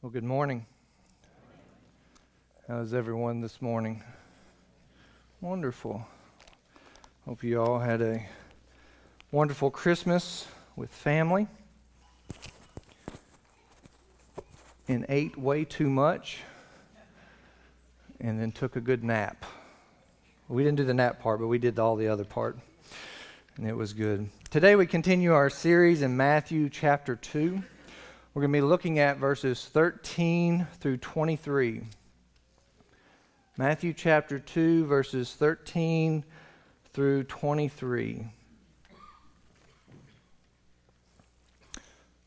Well, good morning. How's everyone this morning? Wonderful. Hope you all had a wonderful Christmas with family and ate way too much and then took a good nap. We didn't do the nap part, but we did all the other part, and it was good. Today we continue our series in Matthew chapter 2. We're going to be looking at verses 13 through 23. Matthew chapter 2, verses 13 through 23.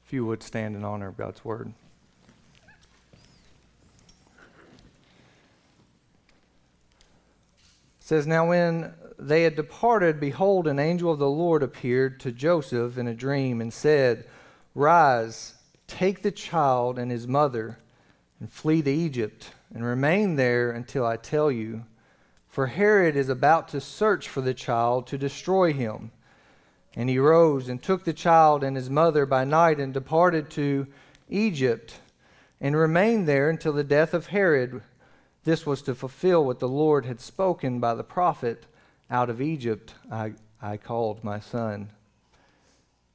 If you would stand in honor of God's word. Says, Now when they had departed, behold, an angel of the Lord appeared to Joseph in a dream and said, Rise Take the child and his mother and flee to Egypt and remain there until I tell you. For Herod is about to search for the child to destroy him. And he rose and took the child and his mother by night and departed to Egypt and remained there until the death of Herod. This was to fulfill what the Lord had spoken by the prophet Out of Egypt I, I called my son.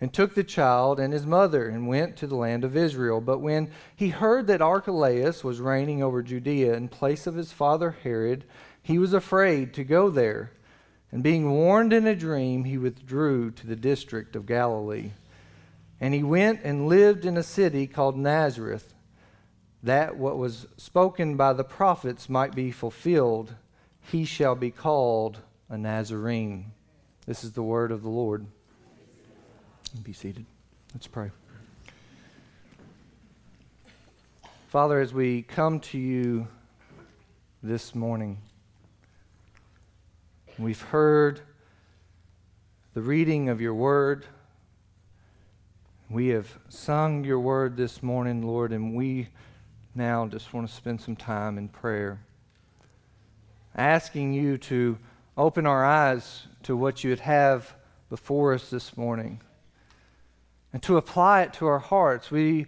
and took the child and his mother and went to the land of Israel. But when he heard that Archelaus was reigning over Judea in place of his father Herod, he was afraid to go there. And being warned in a dream, he withdrew to the district of Galilee. And he went and lived in a city called Nazareth, that what was spoken by the prophets might be fulfilled. He shall be called a Nazarene. This is the word of the Lord. Be seated. Let's pray. Father, as we come to you this morning, we've heard the reading of your word. We have sung your word this morning, Lord, and we now just want to spend some time in prayer, asking you to open our eyes to what you would have before us this morning and to apply it to our hearts. We,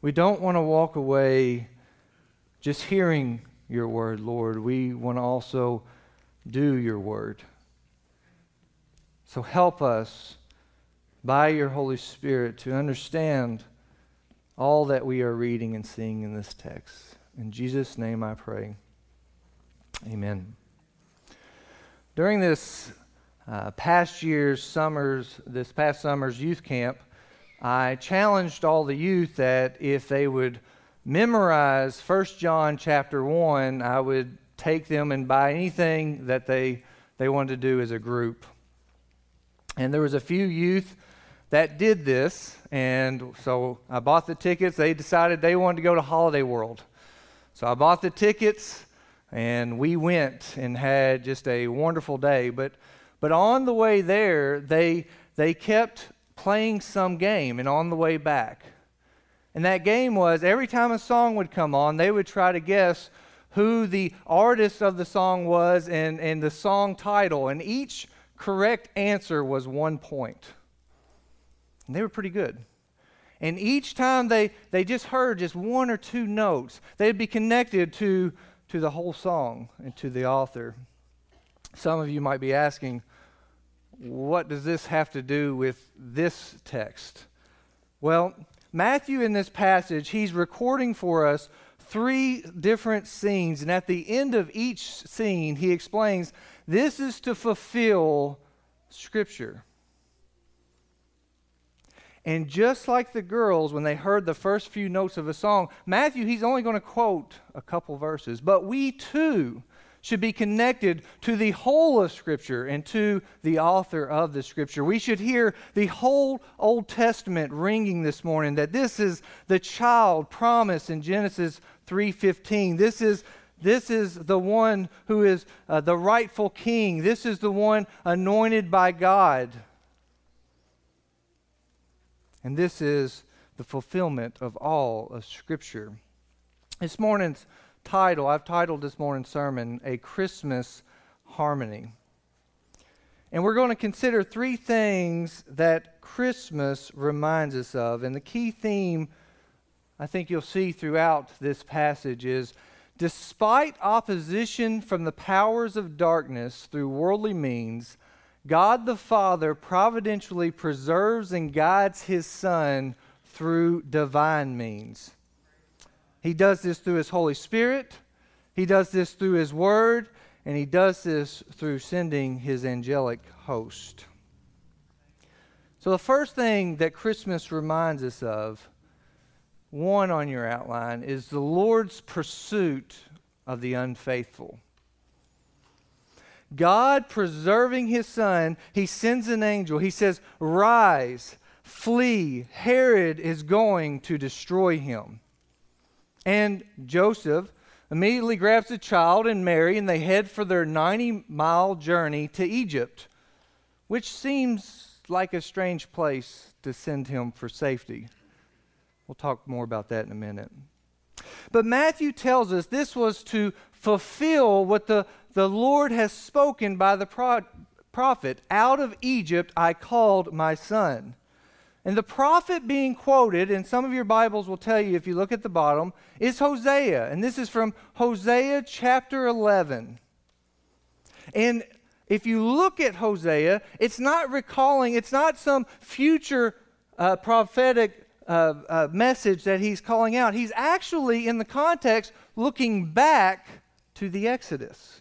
we don't want to walk away just hearing your word, Lord. We want to also do your word. So help us by your Holy Spirit to understand all that we are reading and seeing in this text. In Jesus' name I pray. Amen. During this uh, past year's summers, this past summer's youth camp, I challenged all the youth that if they would memorize 1 John chapter 1, I would take them and buy anything that they, they wanted to do as a group. And there was a few youth that did this, and so I bought the tickets. They decided they wanted to go to Holiday World. So I bought the tickets, and we went and had just a wonderful day. But, but on the way there, they, they kept playing some game and on the way back. And that game was every time a song would come on, they would try to guess who the artist of the song was and, and the song title. And each correct answer was one point. And they were pretty good. And each time they, they just heard just one or two notes, they'd be connected to, to the whole song and to the author. Some of you might be asking, what does this have to do with this text? Well, Matthew, in this passage, he's recording for us three different scenes. And at the end of each scene, he explains this is to fulfill Scripture. And just like the girls, when they heard the first few notes of a song, Matthew, he's only going to quote a couple verses. But we too should be connected to the whole of Scripture and to the author of the Scripture. We should hear the whole Old Testament ringing this morning that this is the child promised in Genesis 3:15. This is this is the one who is uh, the rightful king. This is the one anointed by God. And this is the fulfillment of all of Scripture. This morning's title, I've titled this morning's sermon, A Christmas Harmony. And we're going to consider three things that Christmas reminds us of. And the key theme I think you'll see throughout this passage is despite opposition from the powers of darkness through worldly means, God the Father providentially preserves and guides his Son through divine means. He does this through his Holy Spirit, he does this through his Word, and he does this through sending his angelic host. So, the first thing that Christmas reminds us of, one on your outline, is the Lord's pursuit of the unfaithful. God preserving his son, he sends an angel. He says, Rise, flee. Herod is going to destroy him. And Joseph immediately grabs the child and Mary, and they head for their 90 mile journey to Egypt, which seems like a strange place to send him for safety. We'll talk more about that in a minute. But Matthew tells us this was to fulfill what the the Lord has spoken by the pro- prophet, Out of Egypt I called my son. And the prophet being quoted, and some of your Bibles will tell you if you look at the bottom, is Hosea. And this is from Hosea chapter 11. And if you look at Hosea, it's not recalling, it's not some future uh, prophetic uh, uh, message that he's calling out. He's actually, in the context, looking back to the Exodus.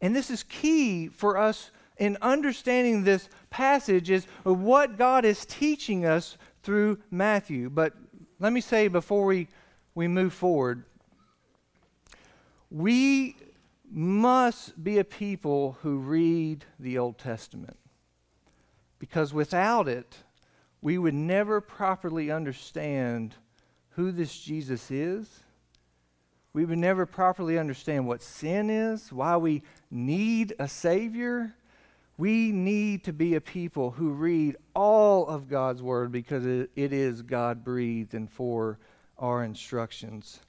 And this is key for us in understanding this passage is what God is teaching us through Matthew. But let me say before we, we move forward, we must be a people who read the Old Testament. Because without it, we would never properly understand who this Jesus is we would never properly understand what sin is, why we need a Savior. We need to be a people who read all of God's Word because it, it is God breathed and for our instructions.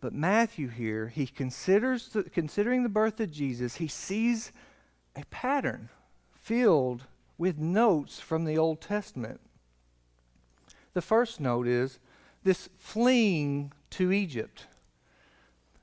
But Matthew here, he considers the, considering the birth of Jesus, he sees a pattern filled with notes from the Old Testament. The first note is this fleeing to Egypt.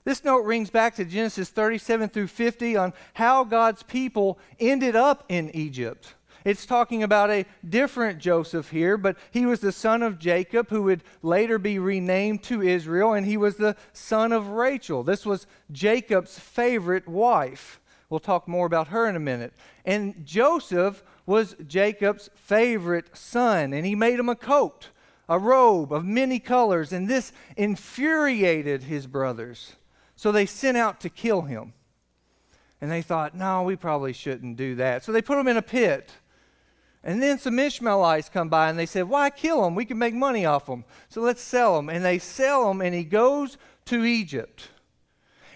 This note rings back to Genesis 37 through 50 on how God's people ended up in Egypt. It's talking about a different Joseph here, but he was the son of Jacob, who would later be renamed to Israel, and he was the son of Rachel. This was Jacob's favorite wife. We'll talk more about her in a minute. And Joseph was Jacob's favorite son, and he made him a coat a robe of many colors, and this infuriated his brothers. So they sent out to kill him. And they thought, no, we probably shouldn't do that. So they put him in a pit. And then some Ishmaelites come by and they said, Why kill him? We can make money off him. So let's sell him. And they sell him, and he goes to Egypt.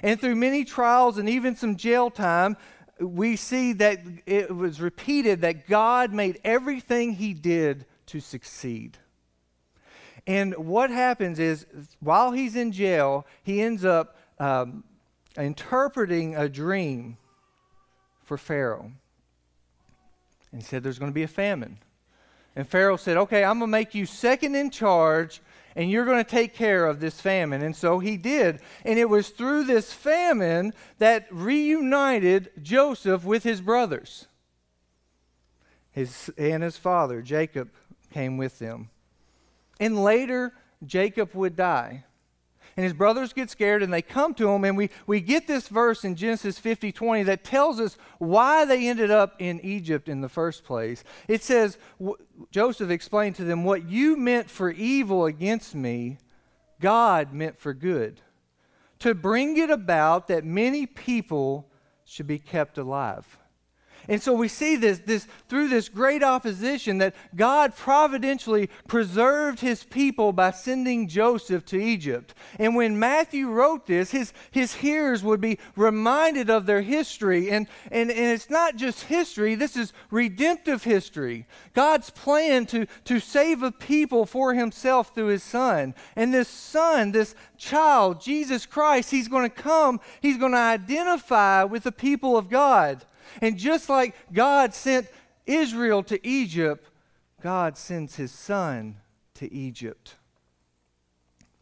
And through many trials and even some jail time, we see that it was repeated that God made everything he did to succeed. And what happens is, while he's in jail, he ends up um, interpreting a dream for Pharaoh. And said, There's going to be a famine. And Pharaoh said, Okay, I'm going to make you second in charge, and you're going to take care of this famine. And so he did. And it was through this famine that reunited Joseph with his brothers. His, and his father, Jacob, came with them. And later, Jacob would die. And his brothers get scared and they come to him. And we, we get this verse in Genesis 50 20 that tells us why they ended up in Egypt in the first place. It says, Joseph explained to them, What you meant for evil against me, God meant for good, to bring it about that many people should be kept alive. And so we see this, this through this great opposition that God providentially preserved his people by sending Joseph to Egypt. And when Matthew wrote this, his, his hearers would be reminded of their history. And, and, and it's not just history, this is redemptive history. God's plan to, to save a people for himself through his son. And this son, this child, Jesus Christ, he's going to come, he's going to identify with the people of God. And just like God sent Israel to Egypt, God sends his son to Egypt.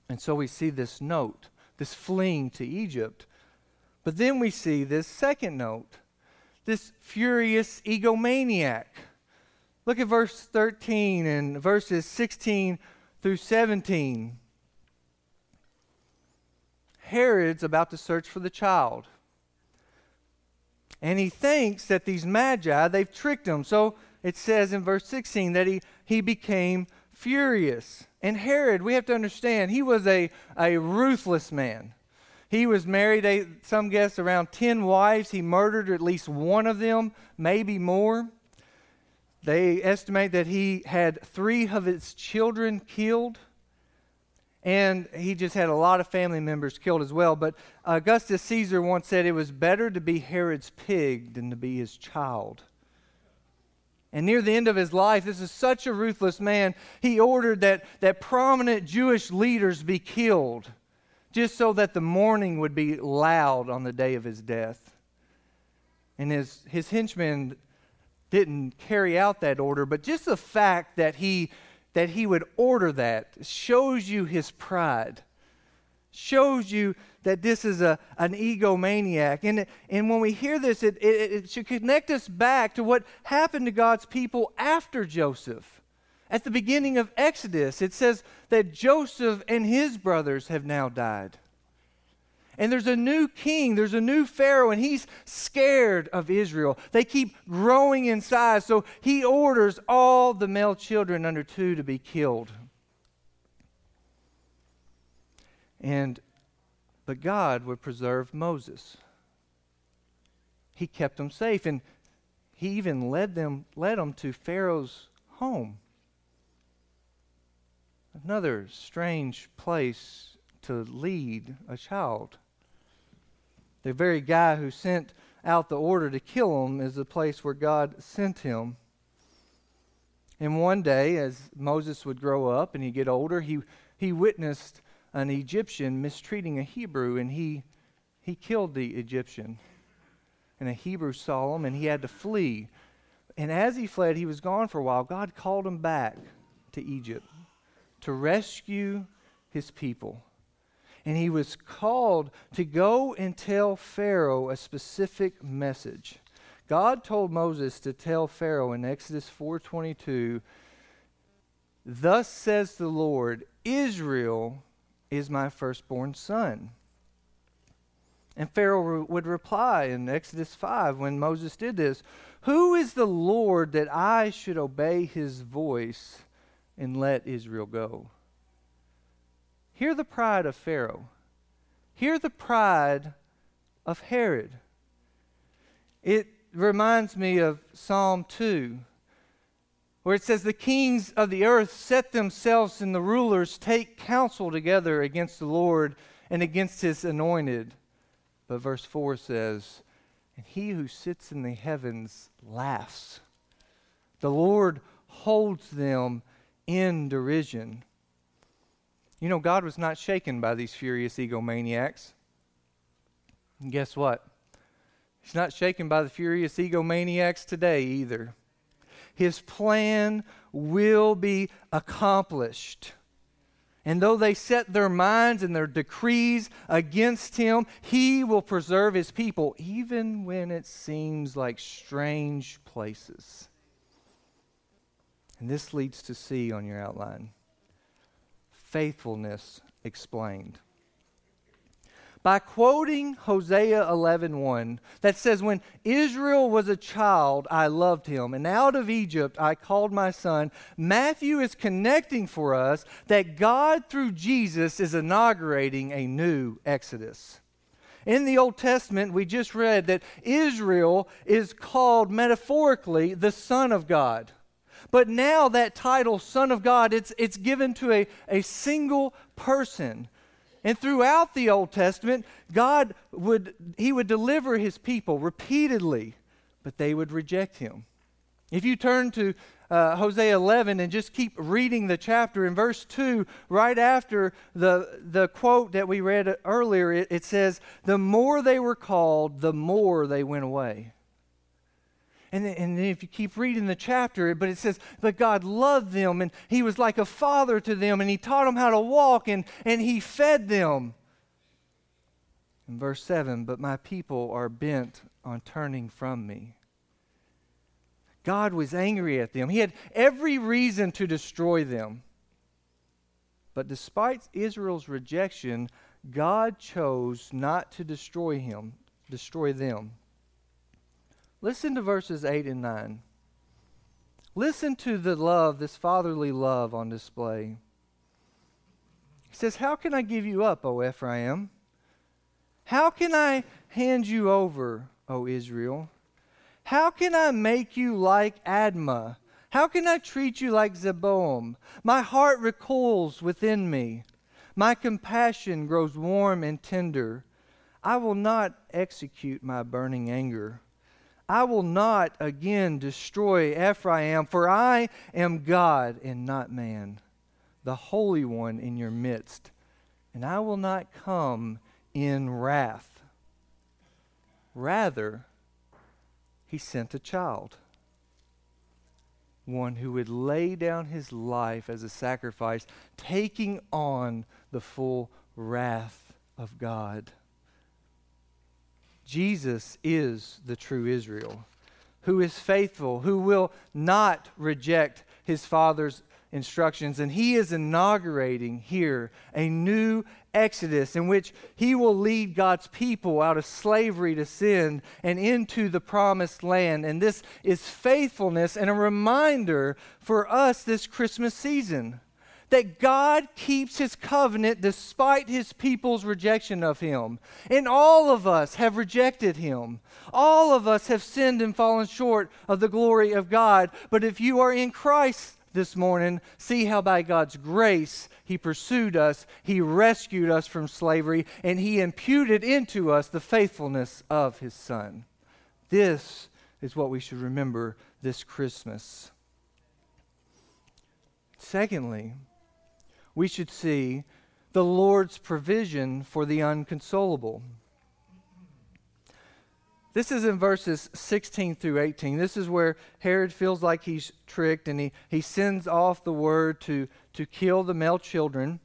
And so we see this note, this fleeing to Egypt. But then we see this second note, this furious egomaniac. Look at verse 13 and verses 16 through 17. Herod's about to search for the child. And he thinks that these magi, they've tricked him. So it says in verse 16 that he, he became furious. And Herod, we have to understand, he was a, a ruthless man. He was married, a, some guess, around 10 wives. He murdered at least one of them, maybe more. They estimate that he had three of his children killed. And he just had a lot of family members killed as well. But Augustus Caesar once said it was better to be Herod's pig than to be his child. And near the end of his life, this is such a ruthless man, he ordered that, that prominent Jewish leaders be killed just so that the mourning would be loud on the day of his death. And his, his henchmen didn't carry out that order, but just the fact that he that he would order that shows you his pride, shows you that this is a, an egomaniac. And, and when we hear this, it, it, it should connect us back to what happened to God's people after Joseph. At the beginning of Exodus, it says that Joseph and his brothers have now died. And there's a new king, there's a new Pharaoh, and he's scared of Israel. They keep growing in size, so he orders all the male children under two to be killed. And but God would preserve Moses. He kept them safe, and he even led them led them to Pharaoh's home. Another strange place to lead a child. The very guy who sent out the order to kill him is the place where God sent him. And one day, as Moses would grow up and he'd get older, he, he witnessed an Egyptian mistreating a Hebrew, and he, he killed the Egyptian. And a Hebrew saw him, and he had to flee. And as he fled, he was gone for a while. God called him back to Egypt to rescue his people and he was called to go and tell Pharaoh a specific message. God told Moses to tell Pharaoh in Exodus 4:22, "Thus says the Lord, Israel is my firstborn son." And Pharaoh would reply in Exodus 5 when Moses did this, "Who is the Lord that I should obey his voice and let Israel go?" Hear the pride of Pharaoh. Hear the pride of Herod. It reminds me of Psalm 2, where it says, The kings of the earth set themselves and the rulers take counsel together against the Lord and against his anointed. But verse 4 says, And he who sits in the heavens laughs. The Lord holds them in derision. You know, God was not shaken by these furious egomaniacs. And guess what? He's not shaken by the furious egomaniacs today either. His plan will be accomplished. And though they set their minds and their decrees against him, he will preserve his people, even when it seems like strange places. And this leads to C on your outline faithfulness explained. by quoting Hosea 11:1 that says when Israel was a child I loved him and out of Egypt I called my son Matthew is connecting for us that God through Jesus is inaugurating a new exodus in the Old Testament, we just read that Israel is called metaphorically the Son of God. But now that title, Son of God, it's, it's given to a, a single person. And throughout the Old Testament, God would he would deliver his people repeatedly, but they would reject him. If you turn to uh, Hosea 11 and just keep reading the chapter. In verse 2, right after the, the quote that we read earlier, it, it says, The more they were called, the more they went away. And then, and if you keep reading the chapter, but it says, But God loved them, and He was like a father to them, and He taught them how to walk, and, and He fed them. In verse 7, But my people are bent on turning from me. God was angry at them. He had every reason to destroy them. But despite Israel's rejection, God chose not to destroy him, destroy them. Listen to verses 8 and 9. Listen to the love, this fatherly love on display. He says, How can I give you up, O Ephraim? How can I hand you over, O Israel? How can I make you like Admah? How can I treat you like Zeboim? My heart recoils within me. My compassion grows warm and tender. I will not execute my burning anger. I will not again destroy Ephraim, for I am God and not man, the Holy One in your midst, and I will not come in wrath. Rather, he sent a child, one who would lay down his life as a sacrifice, taking on the full wrath of God. Jesus is the true Israel, who is faithful, who will not reject his Father's instructions. And he is inaugurating here a new Exodus in which he will lead God's people out of slavery to sin and into the promised land. And this is faithfulness and a reminder for us this Christmas season that God keeps his covenant despite his people's rejection of him. And all of us have rejected him. All of us have sinned and fallen short of the glory of God. But if you are in Christ, this morning, see how by God's grace He pursued us, He rescued us from slavery, and He imputed into us the faithfulness of His Son. This is what we should remember this Christmas. Secondly, we should see the Lord's provision for the unconsolable. This is in verses 16 through 18. This is where Herod feels like he's tricked and he, he sends off the word to, to kill the male children.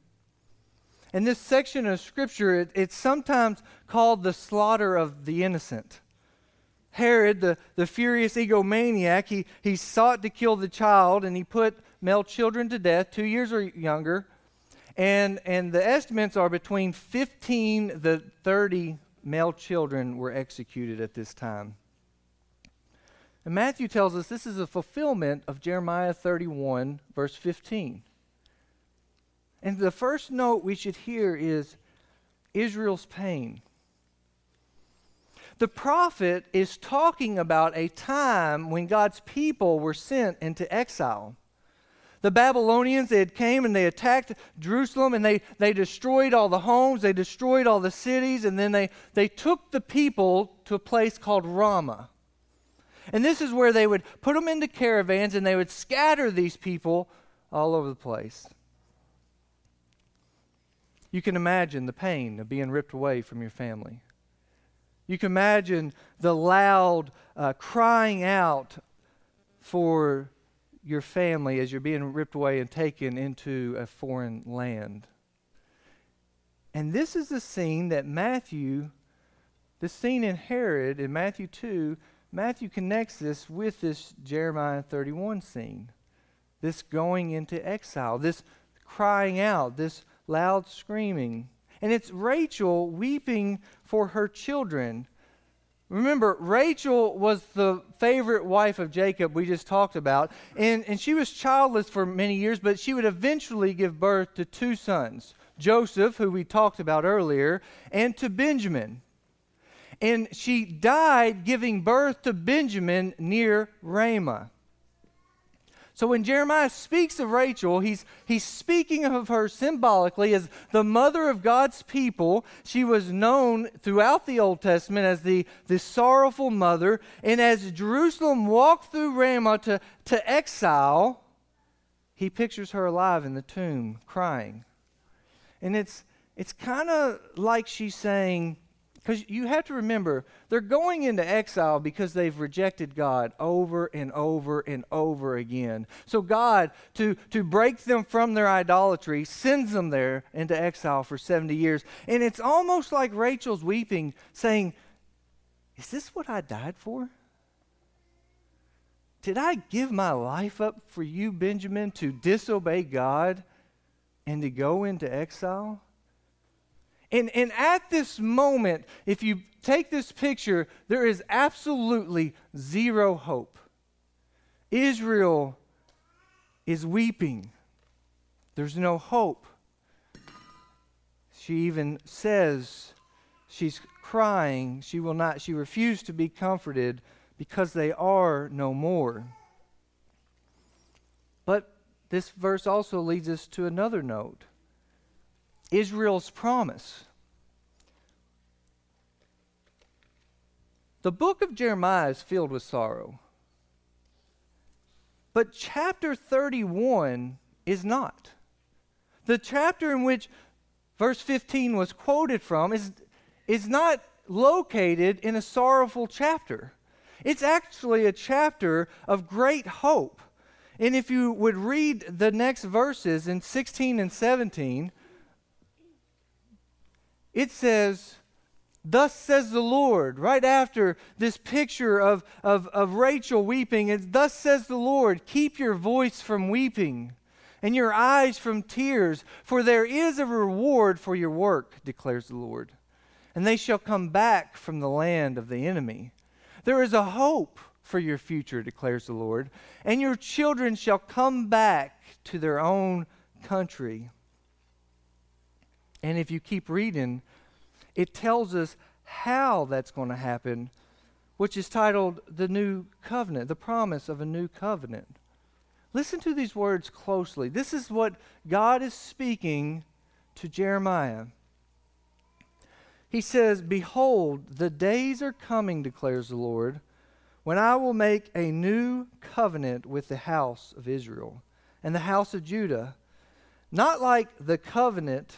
In this section of Scripture, it, it's sometimes called the slaughter of the innocent. Herod, the, the furious egomaniac, he, he sought to kill the child and he put male children to death, two years or younger. And, and the estimates are between 15 to 30 male children were executed at this time. And Matthew tells us this is a fulfillment of Jeremiah 31, verse 15. And the first note we should hear is Israel's pain. The prophet is talking about a time when God's people were sent into exile the Babylonians, they had came and they attacked Jerusalem and they, they destroyed all the homes, they destroyed all the cities, and then they, they took the people to a place called Ramah. And this is where they would put them into caravans and they would scatter these people all over the place. You can imagine the pain of being ripped away from your family. You can imagine the loud uh, crying out for your family as you're being ripped away and taken into a foreign land. And this is the scene that Matthew, the scene in Herod in Matthew 2, Matthew connects this with this Jeremiah 31 scene. This going into exile, this crying out, this loud screaming. and it's Rachel weeping for her children. Remember, Rachel was the favorite wife of Jacob we just talked about, and, and she was childless for many years, but she would eventually give birth to two sons Joseph, who we talked about earlier, and to Benjamin. And she died giving birth to Benjamin near Ramah. So when Jeremiah speaks of Rachel, he's, he's speaking of her symbolically as the mother of God's people. She was known throughout the Old Testament as the, the sorrowful mother. And as Jerusalem walked through Ramah to, to exile, he pictures her alive in the tomb, crying. And it's, it's kind of like she's saying, because you have to remember, they're going into exile because they've rejected God over and over and over again. So, God, to, to break them from their idolatry, sends them there into exile for 70 years. And it's almost like Rachel's weeping, saying, Is this what I died for? Did I give my life up for you, Benjamin, to disobey God and to go into exile? And, and at this moment, if you take this picture, there is absolutely zero hope. Israel is weeping, there's no hope. She even says she's crying. She will not, she refused to be comforted because they are no more. But this verse also leads us to another note. Israel's promise. The book of Jeremiah is filled with sorrow. But chapter 31 is not. The chapter in which verse 15 was quoted from is, is not located in a sorrowful chapter. It's actually a chapter of great hope. And if you would read the next verses in 16 and 17, it says, Thus says the Lord, right after this picture of, of, of Rachel weeping, it's thus says the Lord, keep your voice from weeping and your eyes from tears, for there is a reward for your work, declares the Lord. And they shall come back from the land of the enemy. There is a hope for your future, declares the Lord, and your children shall come back to their own country. And if you keep reading, it tells us how that's going to happen, which is titled The New Covenant, the promise of a new covenant. Listen to these words closely. This is what God is speaking to Jeremiah. He says, Behold, the days are coming, declares the Lord, when I will make a new covenant with the house of Israel and the house of Judah, not like the covenant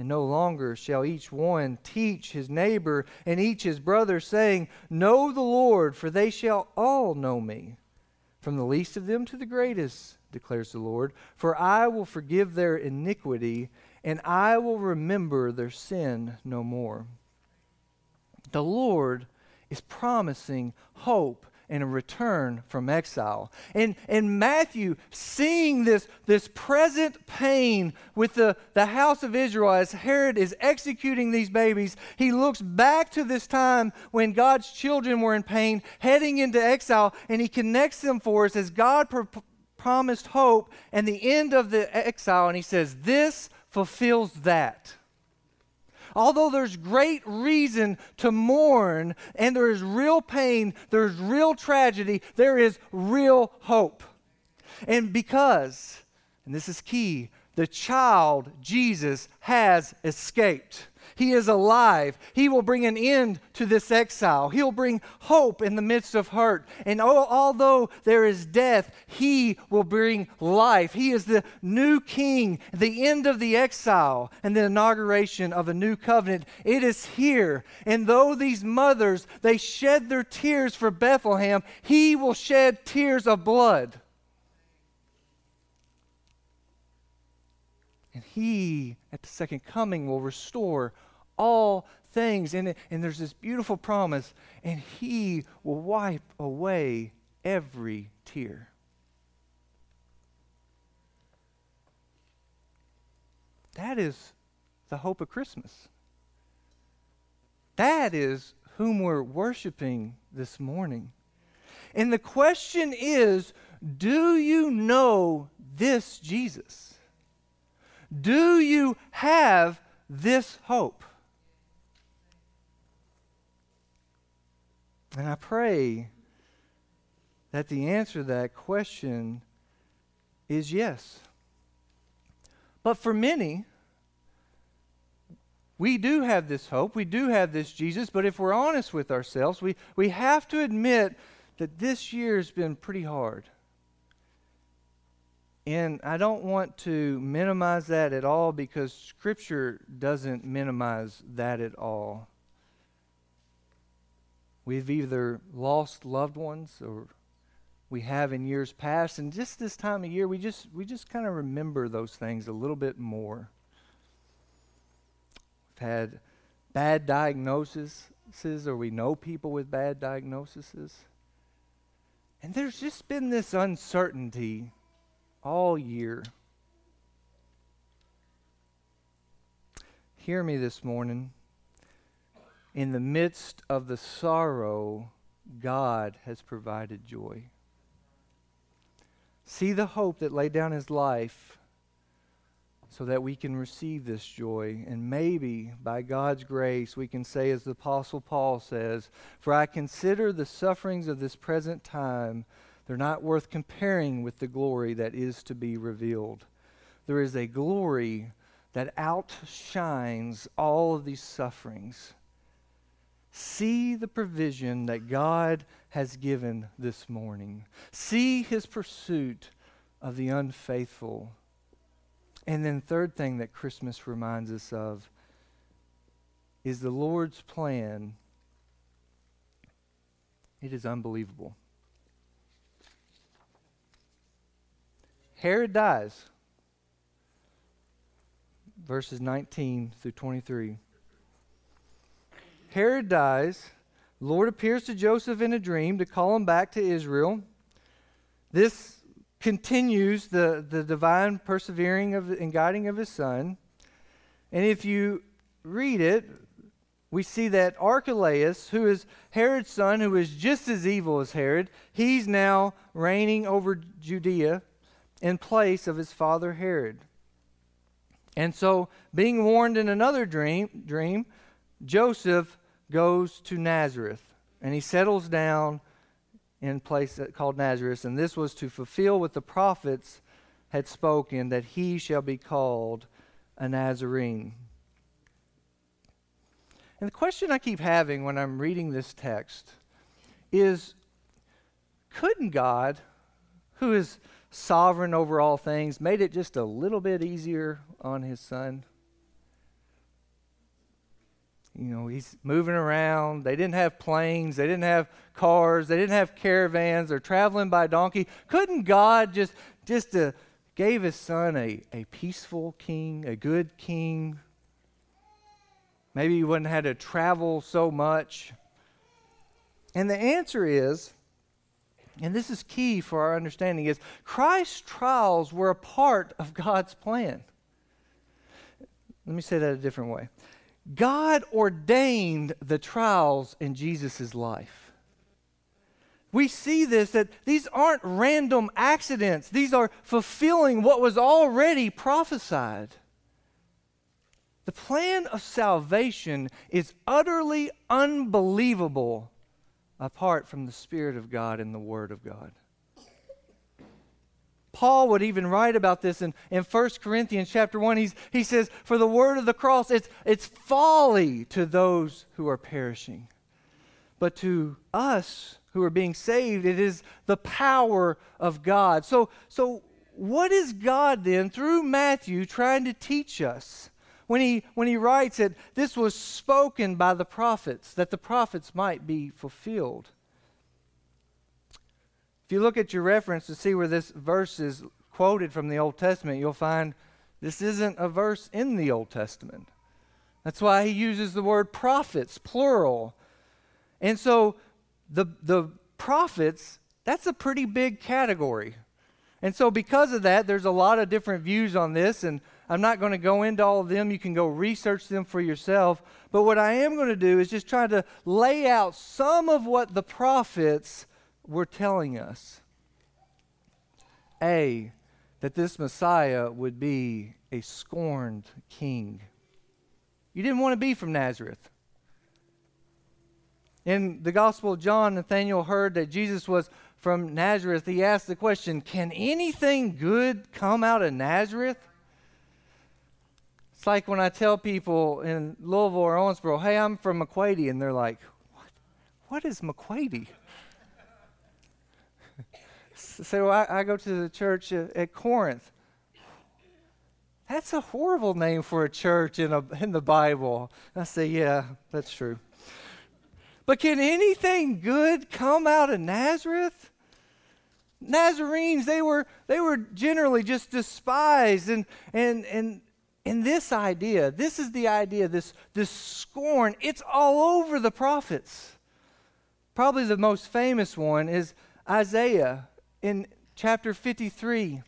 And no longer shall each one teach his neighbor and each his brother, saying, Know the Lord, for they shall all know me, from the least of them to the greatest, declares the Lord. For I will forgive their iniquity, and I will remember their sin no more. The Lord is promising hope and a return from exile. And, and Matthew, seeing this, this present pain with the, the house of Israel as Herod is executing these babies, he looks back to this time when God's children were in pain, heading into exile, and he connects them for us as God promised hope and the end of the exile. And he says, This fulfills that. Although there's great reason to mourn and there is real pain, there's real tragedy, there is real hope. And because, and this is key, the child, Jesus, has escaped. He is alive. He will bring an end to this exile. He'll bring hope in the midst of hurt. And although there is death, He will bring life. He is the new King, the end of the exile, and the inauguration of a new covenant. It is here. And though these mothers, they shed their tears for Bethlehem, He will shed tears of blood. And he, at the second coming, will restore all things. And, and there's this beautiful promise, and he will wipe away every tear. That is the hope of Christmas. That is whom we're worshiping this morning. And the question is do you know this Jesus? Do you have this hope? And I pray that the answer to that question is yes. But for many, we do have this hope. We do have this Jesus. But if we're honest with ourselves, we, we have to admit that this year has been pretty hard. And I don't want to minimize that at all because Scripture doesn't minimize that at all. We've either lost loved ones or we have in years past and just this time of year we just we just kind of remember those things a little bit more. We've had bad diagnoses or we know people with bad diagnoses. And there's just been this uncertainty all year. Hear me this morning. In the midst of the sorrow, God has provided joy. See the hope that laid down his life so that we can receive this joy. And maybe by God's grace, we can say, as the Apostle Paul says, For I consider the sufferings of this present time they're not worth comparing with the glory that is to be revealed. There is a glory that outshines all of these sufferings. See the provision that God has given this morning. See his pursuit of the unfaithful. And then, third thing that Christmas reminds us of is the Lord's plan. It is unbelievable. Herod dies. Verses 19 through 23. Herod dies. Lord appears to Joseph in a dream to call him back to Israel. This continues the, the divine persevering of, and guiding of his son. And if you read it, we see that Archelaus, who is Herod's son, who is just as evil as Herod, he's now reigning over Judea in place of his father Herod. And so, being warned in another dream, dream, Joseph goes to Nazareth and he settles down in place called Nazareth. And this was to fulfill what the prophets had spoken that he shall be called a Nazarene. And the question I keep having when I'm reading this text is couldn't God, who is sovereign over all things, made it just a little bit easier on his son. You know, he's moving around. They didn't have planes, they didn't have cars, they didn't have caravans, they're traveling by donkey. Couldn't God just just gave his son a, a peaceful king, a good king? Maybe he wouldn't have had to travel so much. And the answer is and this is key for our understanding is Christ's trials were a part of God's plan. Let me say that a different way. God ordained the trials in Jesus' life. We see this that these aren't random accidents, these are fulfilling what was already prophesied. The plan of salvation is utterly unbelievable apart from the Spirit of God and the Word of God. Paul would even write about this in, in 1 Corinthians chapter 1. He's, he says, For the word of the cross, it's, it's folly to those who are perishing. But to us who are being saved, it is the power of God. So, so what is God then, through Matthew, trying to teach us? When he, when he writes that this was spoken by the prophets, that the prophets might be fulfilled. If you look at your reference to see where this verse is quoted from the Old Testament, you'll find this isn't a verse in the Old Testament. That's why he uses the word prophets, plural. And so the, the prophets, that's a pretty big category. And so, because of that, there's a lot of different views on this, and I'm not going to go into all of them. You can go research them for yourself. But what I am going to do is just try to lay out some of what the prophets were telling us A, that this Messiah would be a scorned king. You didn't want to be from Nazareth. In the Gospel of John, Nathanael heard that Jesus was from Nazareth. He asked the question Can anything good come out of Nazareth? It's like when I tell people in Louisville or Owensboro, hey, I'm from McQuady, and they're like, what, what is McQuady? so I, I, go to the church at, at, Corinth. That's a horrible name for a church in, a, in the Bible. I say, yeah, that's true. But can anything good come out of Nazareth? Nazarenes, they were, they were generally just despised. And, and, and, and this idea, this is the idea, this, this scorn, it's all over the prophets. Probably the most famous one is Isaiah in chapter 53.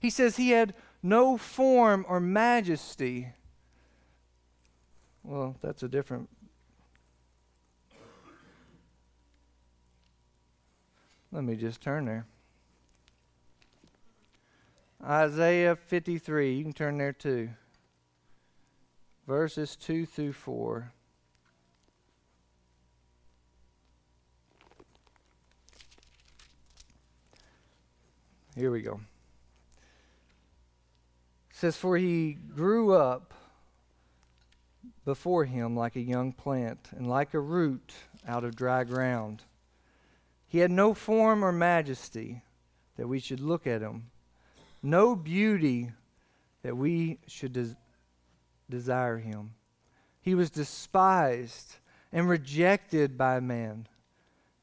He says he had no form or majesty. Well, that's a different. Let me just turn there. Isaiah 53. You can turn there too. Verses 2 through 4. Here we go. It says, For he grew up before him like a young plant, and like a root out of dry ground. He had no form or majesty that we should look at him, no beauty that we should des- desire him. He was despised and rejected by man,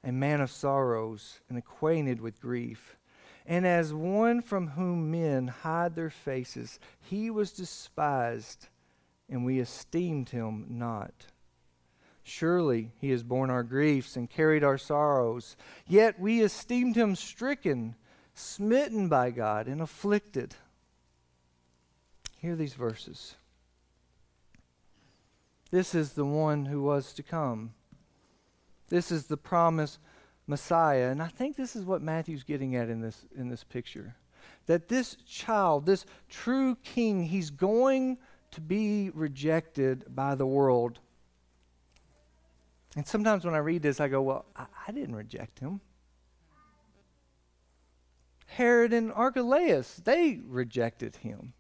a man of sorrows and acquainted with grief. And as one from whom men hide their faces, he was despised, and we esteemed him not. Surely he has borne our griefs and carried our sorrows. Yet we esteemed him stricken, smitten by God, and afflicted. Hear these verses. This is the one who was to come. This is the promise Messiah. And I think this is what Matthew's getting at in this, in this picture. That this child, this true king, he's going to be rejected by the world. And sometimes when I read this, I go, well, I, I didn't reject him. Herod and Archelaus, they rejected him.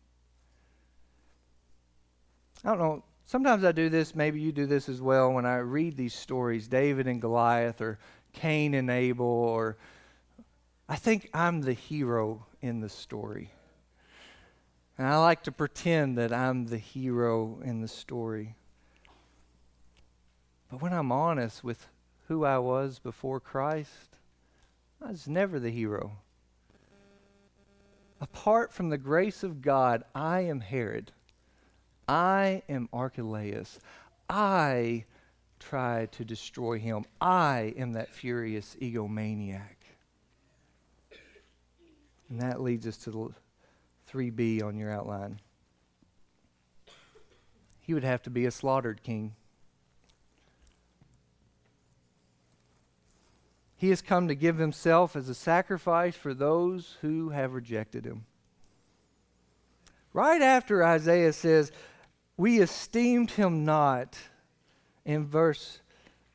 I don't know. Sometimes I do this, maybe you do this as well, when I read these stories, David and Goliath, or Cain and Abel, or I think I'm the hero in the story. And I like to pretend that I'm the hero in the story. But when I'm honest with who I was before Christ, I was never the hero. Apart from the grace of God, I am Herod. I am Archelaus. I try to destroy him. I am that furious egomaniac. And that leads us to the 3b on your outline. He would have to be a slaughtered king. He has come to give himself as a sacrifice for those who have rejected him. Right after Isaiah says, We esteemed him not in verse,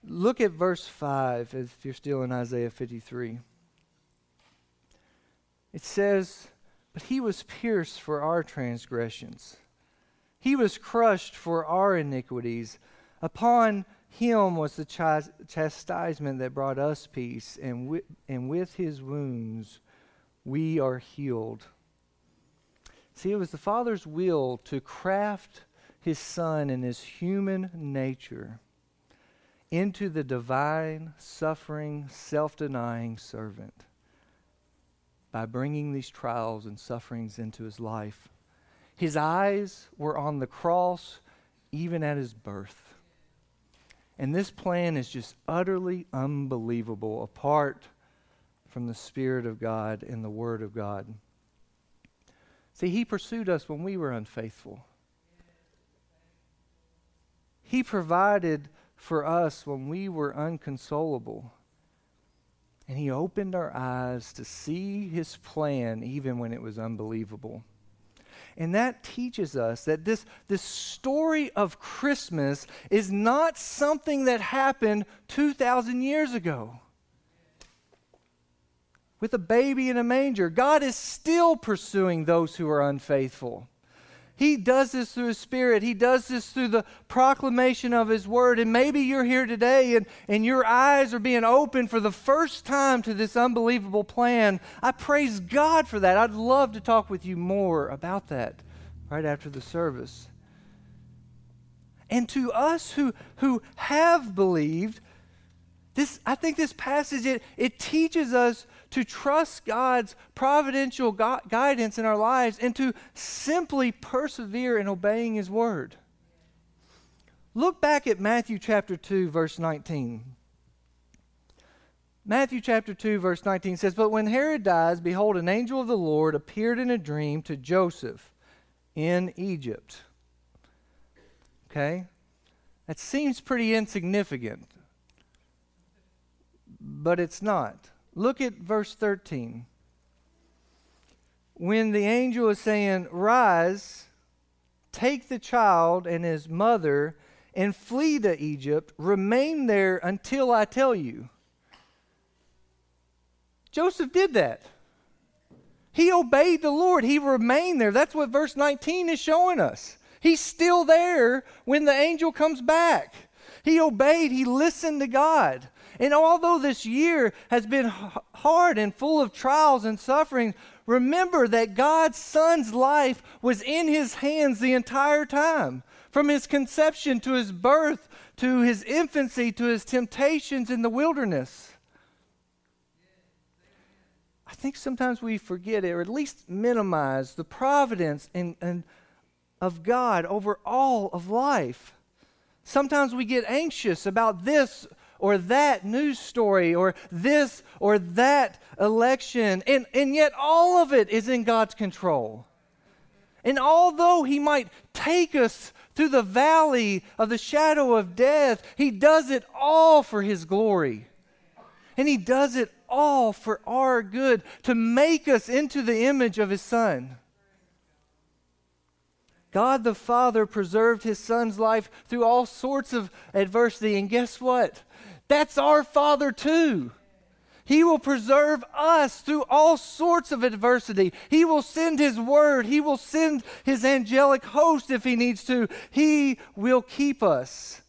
look at verse 5 if you're still in Isaiah 53. it says, But he was pierced for our transgressions, he was crushed for our iniquities. Upon him was the ch- chastisement that brought us peace, and, wi- and with his wounds we are healed. See, it was the Father's will to craft his Son in his human nature into the divine, suffering, self denying servant by bringing these trials and sufferings into his life. His eyes were on the cross even at his birth. And this plan is just utterly unbelievable apart from the Spirit of God and the Word of God. See, He pursued us when we were unfaithful. He provided for us when we were unconsolable. And He opened our eyes to see His plan even when it was unbelievable. And that teaches us that this, this story of Christmas is not something that happened 2,000 years ago with a baby in a manger. God is still pursuing those who are unfaithful. He does this through His Spirit. He does this through the proclamation of His Word. And maybe you're here today and, and your eyes are being opened for the first time to this unbelievable plan. I praise God for that. I'd love to talk with you more about that right after the service. And to us who, who have believed, this, I think this passage, it, it teaches us to trust God's providential gu- guidance in our lives and to simply persevere in obeying His word. Look back at Matthew chapter 2, verse 19. Matthew chapter 2, verse 19 says, But when Herod dies, behold, an angel of the Lord appeared in a dream to Joseph in Egypt. Okay? That seems pretty insignificant, but it's not. Look at verse 13. When the angel is saying, Rise, take the child and his mother, and flee to Egypt, remain there until I tell you. Joseph did that. He obeyed the Lord. He remained there. That's what verse 19 is showing us. He's still there when the angel comes back. He obeyed, he listened to God. And although this year has been hard and full of trials and suffering, remember that God's Son's life was in his hands the entire time. From his conception to his birth, to his infancy, to his temptations in the wilderness. I think sometimes we forget it, or at least minimize the providence and, and of God over all of life. Sometimes we get anxious about this or that news story or this or that election. And, and yet, all of it is in God's control. And although He might take us through the valley of the shadow of death, He does it all for His glory. And He does it all for our good to make us into the image of His Son. God the Father preserved His Son's life through all sorts of adversity. And guess what? That's our Father too. He will preserve us through all sorts of adversity. He will send His word. He will send His angelic host if He needs to. He will keep us.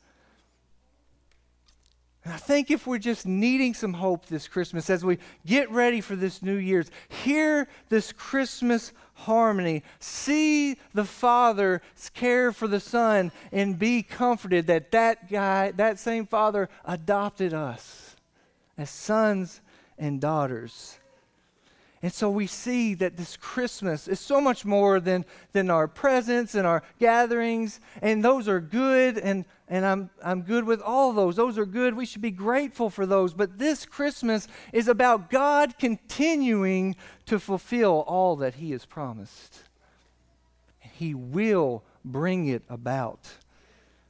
And I think if we're just needing some hope this Christmas as we get ready for this New Year's, hear this Christmas harmony. See the Father's care for the Son and be comforted that that guy, that same Father, adopted us as sons and daughters. And so we see that this Christmas is so much more than, than our presents and our gatherings, and those are good, and, and I'm, I'm good with all those. Those are good. We should be grateful for those. But this Christmas is about God continuing to fulfill all that He has promised. He will bring it about.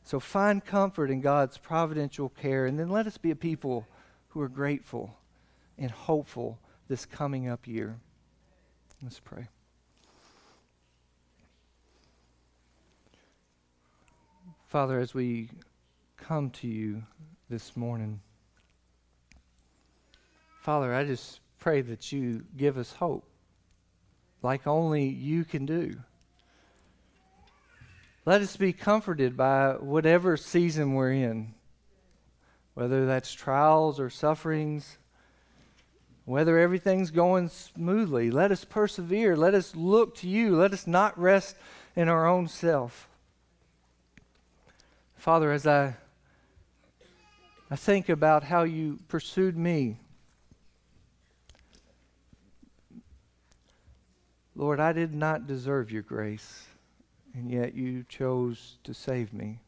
So find comfort in God's providential care, and then let us be a people who are grateful and hopeful this coming up year. Let's pray. Father, as we come to you this morning, Father, I just pray that you give us hope. like only you can do. Let us be comforted by whatever season we're in, whether that's trials or sufferings, whether everything's going smoothly. Let us persevere. Let us look to you. Let us not rest in our own self. Father, as I, I think about how you pursued me, Lord, I did not deserve your grace and yet you chose to save me.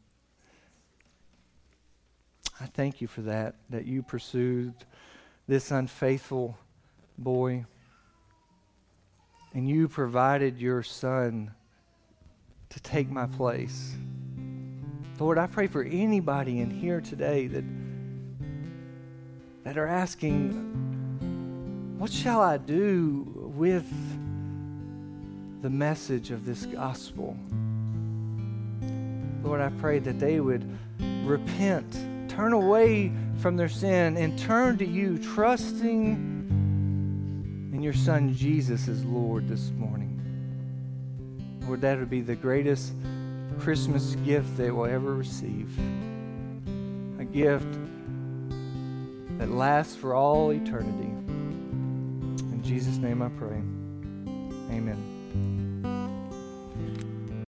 I thank you for that, that you pursued this unfaithful boy and you provided your son to take my place. Lord, I pray for anybody in here today that that are asking, what shall I do with the message of this gospel. Lord, I pray that they would repent, turn away from their sin, and turn to you, trusting in your Son Jesus as Lord this morning. Lord, that would be the greatest Christmas gift they will ever receive. A gift that lasts for all eternity. In Jesus' name I pray. Amen.